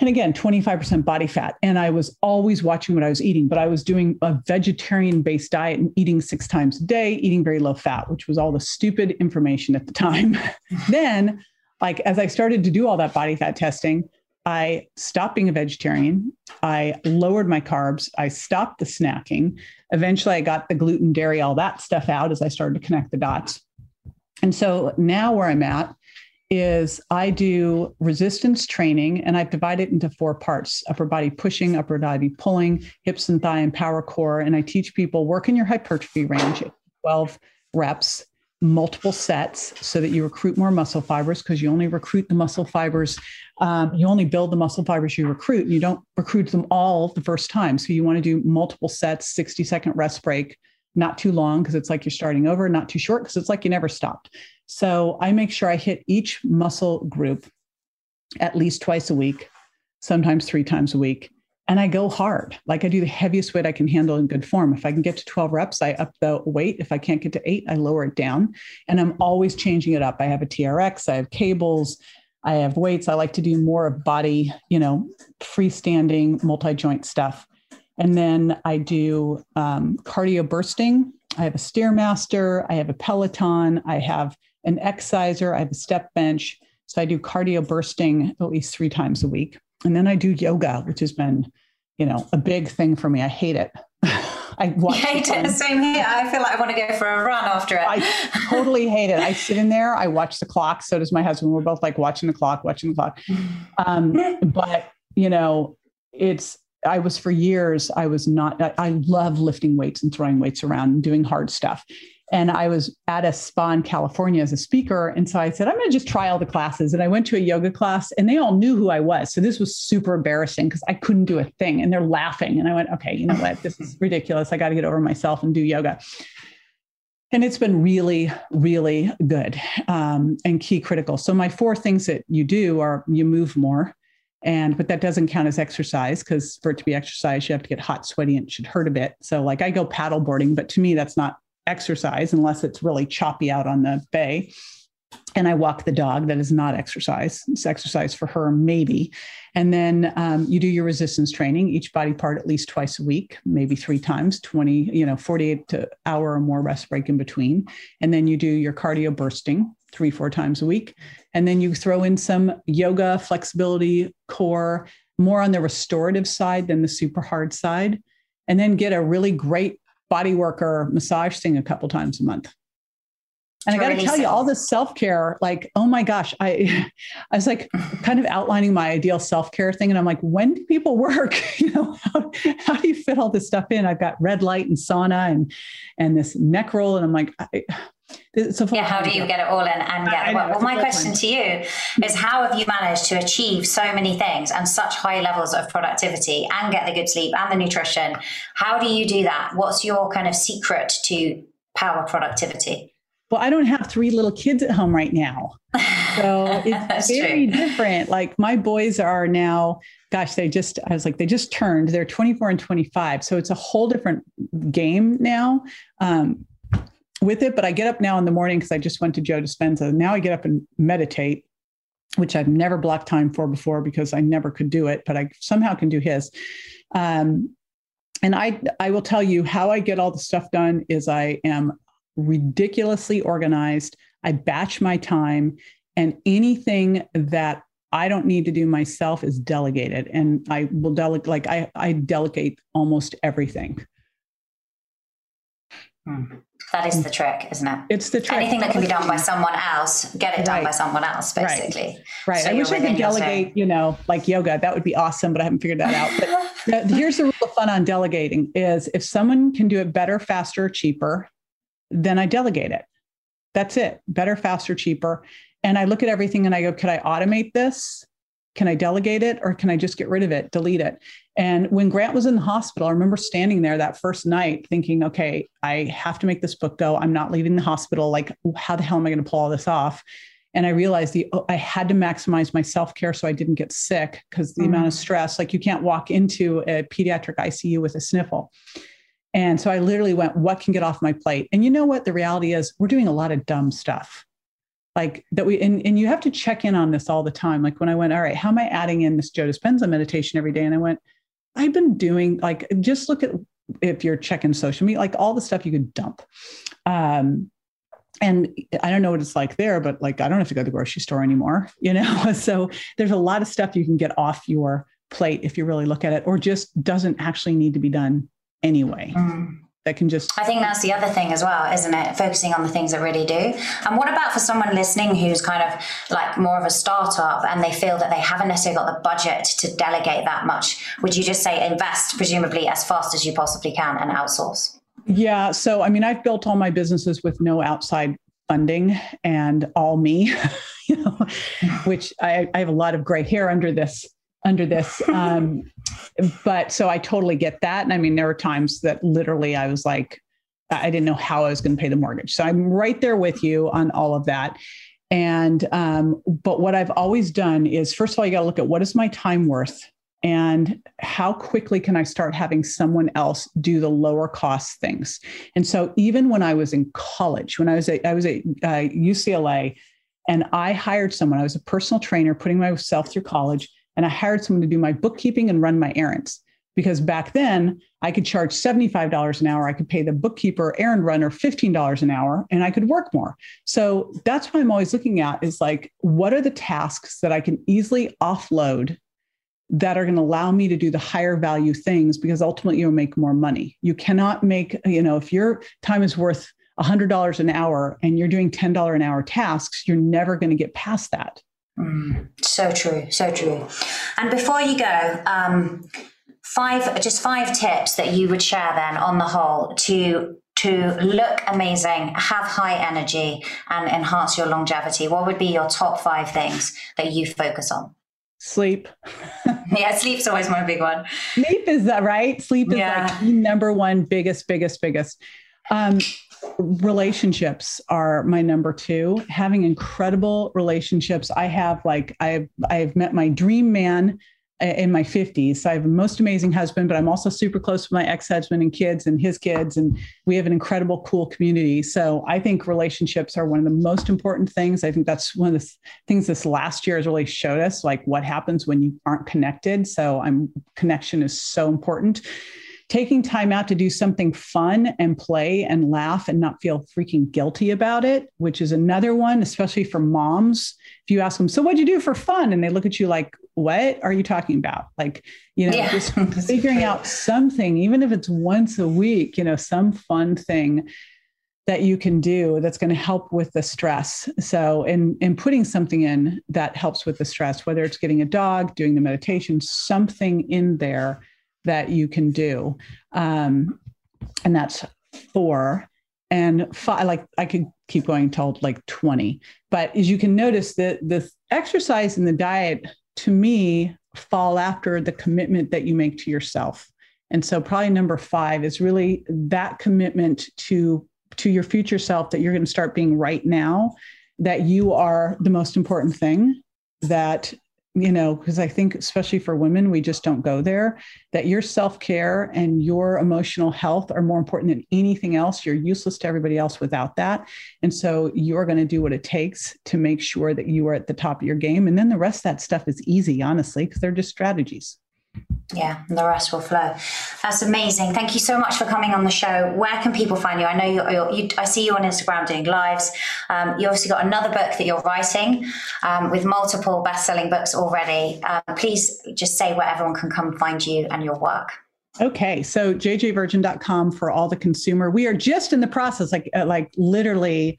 and again 25% body fat. And i was always watching what i was eating but i was doing a vegetarian based diet and eating six times a day eating very low fat which was all the stupid information at the time. Then like as i started to do all that body fat testing i stopped being a vegetarian. I lowered my carbs. I stopped the snacking. Eventually i got the gluten dairy all that stuff out as i started to connect the dots. And so now where i'm at is I do resistance training and I've divided it into four parts upper body pushing, upper body pulling, hips and thigh, and power core. And I teach people work in your hypertrophy range 12 reps, multiple sets so that you recruit more muscle fibers because you only recruit the muscle fibers. Um, you only build the muscle fibers you recruit. You don't recruit them all the first time. So you want to do multiple sets, 60 second rest break, not too long because it's like you're starting over, not too short because it's like you never stopped. So I make sure I hit each muscle group at least twice a week, sometimes three times a week. And I go hard. Like I do the heaviest weight I can handle in good form. If I can get to 12 reps, I up the weight. If I can't get to eight, I lower it down. And I'm always changing it up. I have a TRX, I have cables, I have weights. I like to do more of body, you know, freestanding multi joint stuff. And then I do um, cardio bursting. I have a Stairmaster, I have a Peloton, I have an exerciser, I have a step bench. So I do cardio bursting at least three times a week. And then I do yoga, which has been, you know, a big thing for me. I hate it. I hate it. Same here. I feel like I want to go for a run after it. I totally hate it. I sit in there, I watch the clock. So does my husband. We're both like watching the clock, watching the clock. Um, but, you know, it's, I was for years, I was not, I, I love lifting weights and throwing weights around and doing hard stuff. And I was at a spa in California as a speaker. And so I said, I'm going to just try all the classes. And I went to a yoga class and they all knew who I was. So this was super embarrassing because I couldn't do a thing and they're laughing. And I went, okay, you know what? This is ridiculous. I got to get over myself and do yoga. And it's been really, really good um, and key critical. So my four things that you do are you move more, and but that doesn't count as exercise because for it to be exercise you have to get hot sweaty and it should hurt a bit so like i go paddle boarding but to me that's not exercise unless it's really choppy out on the bay. And I walk the dog. That is not exercise. It's exercise for her, maybe. And then um, you do your resistance training, each body part at least twice a week, maybe three times, 20, you know, 48 to hour or more rest break in between. And then you do your cardio bursting three, four times a week. And then you throw in some yoga, flexibility, core, more on the restorative side than the super hard side. And then get a really great body worker massage thing a couple times a month. And I got to tell you, all this self care, like, oh my gosh, I, I was like kind of outlining my ideal self care thing, and I'm like, when do people work? You know, how, how, do you fit all this stuff in? I've got red light and sauna and and this neck roll, and I'm like, I, It's yeah, how do you get it all in and get it well? Well, my question to you is how have you managed to achieve so many things and such high levels of productivity and get the good sleep and the nutrition? How do you do that? What's your kind of secret to power productivity? Well, I don't have three little kids at home right now. So it's very true. different. Like my boys are now, gosh, they just, I was like, they just turned, they're 24 and 25. So it's a whole different game now. Um, with it, but I get up now in the morning because I just went to Joe Dispenza. Now I get up and meditate, which I've never blocked time for before because I never could do it, but I somehow can do his. Um, and I I will tell you how I get all the stuff done is I am ridiculously organized. I batch my time, and anything that I don't need to do myself is delegated, and I will delegate. Like I I delegate almost everything. Hmm. That is the trick, isn't it? It's the trick. Anything that can be done by someone else, get it done right. by someone else, basically. Right. right. So I wish I could delegate, you know, like yoga. That would be awesome, but I haven't figured that out. But here's the rule of fun on delegating is if someone can do it better, faster, cheaper, then I delegate it. That's it. Better, faster, cheaper. And I look at everything and I go, could I automate this? Can I delegate it or can I just get rid of it, delete it? And when Grant was in the hospital, I remember standing there that first night thinking, okay, I have to make this book go. I'm not leaving the hospital. Like, how the hell am I going to pull all this off? And I realized the I had to maximize my self care so I didn't get sick because the mm. amount of stress, like you can't walk into a pediatric ICU with a sniffle. And so I literally went, what can get off my plate? And you know what? The reality is, we're doing a lot of dumb stuff like that we and, and you have to check in on this all the time. Like when i went all right how am i adding in this joe dispenza meditation every day? And i went i've been doing like just look at if you're checking social media like all the stuff you could dump. Um and i don't know what it's like there but like i don't have to go to the grocery store anymore you know? So there's a lot of stuff you can get off your plate if you really look at it or just doesn't actually need to be done anyway. Mm that can just i think that's the other thing as well isn't it? Focusing on the things that really do. And what about for someone listening who's kind of like more of a startup and they feel that they haven't necessarily got the budget to delegate that much? Would you just say invest presumably as fast as you possibly can and outsource? Yeah so i mean i've built all my businesses with no outside funding and all me you know which I, I have a lot of gray hair under this under this. Um, but so I totally get that. And I mean, there were times that literally I was like, I didn't know how I was going to pay the mortgage. So I'm right there with you on all of that. And, um, but what I've always done is, first of all, you got to look at what is my time worth and how quickly can I start having someone else do the lower cost things. And so even when I was in college, when I was at, I was at uh, UCLA and I hired someone, I was a personal trainer putting myself through college and I hired someone to do my bookkeeping and run my errands. Because back then I could charge $75 an hour. I could pay the bookkeeper, errand runner $15 an hour, and I could work more. So that's what I'm always looking at is like, what are the tasks that I can easily offload that are going to allow me to do the higher value things because ultimately you'll make more money. You cannot make, you know, if your time is worth $100 an hour and you're doing $10 an hour tasks, you're never going to get past that. Mm, so true, so true. And before you go, um, five just five tips that you would share then on the whole to to look amazing, have high energy, and enhance your longevity. What would be your top five things that you focus on? Sleep. yeah, sleep's always my big one. Sleep is that right? Sleep is yeah. like the number one biggest, biggest, biggest. Um, relationships are my number two. Having incredible relationships i have like i've i've met my dream man in my 50s so i have a most amazing husband but i'm also super close with my ex-husband and kids and his kids and we have an incredible cool community. So i think relationships are one of the most important things. I think that's one of the things this last year has really showed us like what happens when you aren't connected. So i'm connection is so important taking time out to do something fun and play and laugh and not feel freaking guilty about it, which is another one, especially for moms. If you ask them, so what'd you do for fun? And they look at you like, what are you talking about? Like, you know, yeah. just figuring out something, even if it's once a week, you know, some fun thing that you can do that's going to help with the stress. So, in in putting something in that helps with the stress, whether it's getting a dog, doing the meditation, something in there that you can do. Um, and that's four. And five, like I could keep going until like 20. But as you can notice, the the exercise and the diet to me fall after the commitment that you make to yourself. And so probably number 5 is really that commitment to to your future self that you're going to start being right now that you are the most important thing that you know, because I think, especially for women, we just don't go there, that your self care and your emotional health are more important than anything else. You're useless to everybody else without that. And so you're going to do what it takes to make sure that you are at the top of your game. And then the rest of that stuff is easy, honestly, because they're just strategies. Yeah, the rest will flow. That's amazing. Thank you so much for coming on the show. Where can people find you? I know you're, you're you, I see you on Instagram doing lives. Um, you obviously got another book that you're writing um, with multiple best-selling books already. Um, please just say where everyone can come find you and your work. Okay, so jjvirgin.com for all the consumer. We are just in the process, like uh, like literally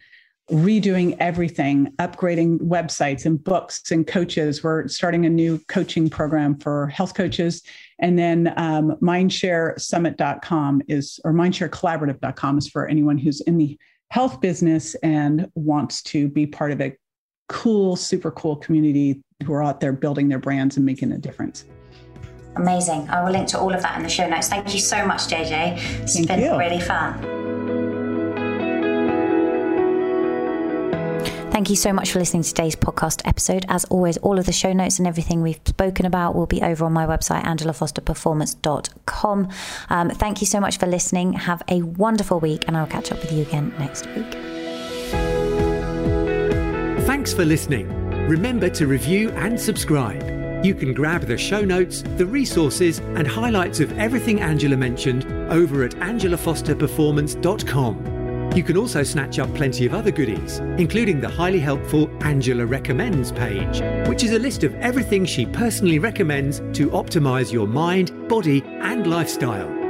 redoing everything, upgrading websites and books and coaches. We're starting a new coaching program for health coaches. And then um, mindsharesummit.com is, or mindsharecollaborative.com is for anyone who's in the health business and wants to be part of a cool, super cool community who are out there building their brands and making a difference. Amazing. I will link to all of that in the show notes. Thank you so much, JJ. It's Thank been you. really fun. Thank you so much for listening to today's podcast episode. As always, all of the show notes and everything we've spoken about will be over on my website, angelafosterperformance.com. Um, thank you so much for listening. Have a wonderful week, and I'll catch up with you again next week. Thanks for listening. Remember to review and subscribe. You can grab the show notes, the resources, and highlights of everything Angela mentioned over at angelafosterperformance.com. You can also snatch up plenty of other goodies, including the highly helpful Angela Recommends page, which is a list of everything she personally recommends to optimize your mind, body, and lifestyle.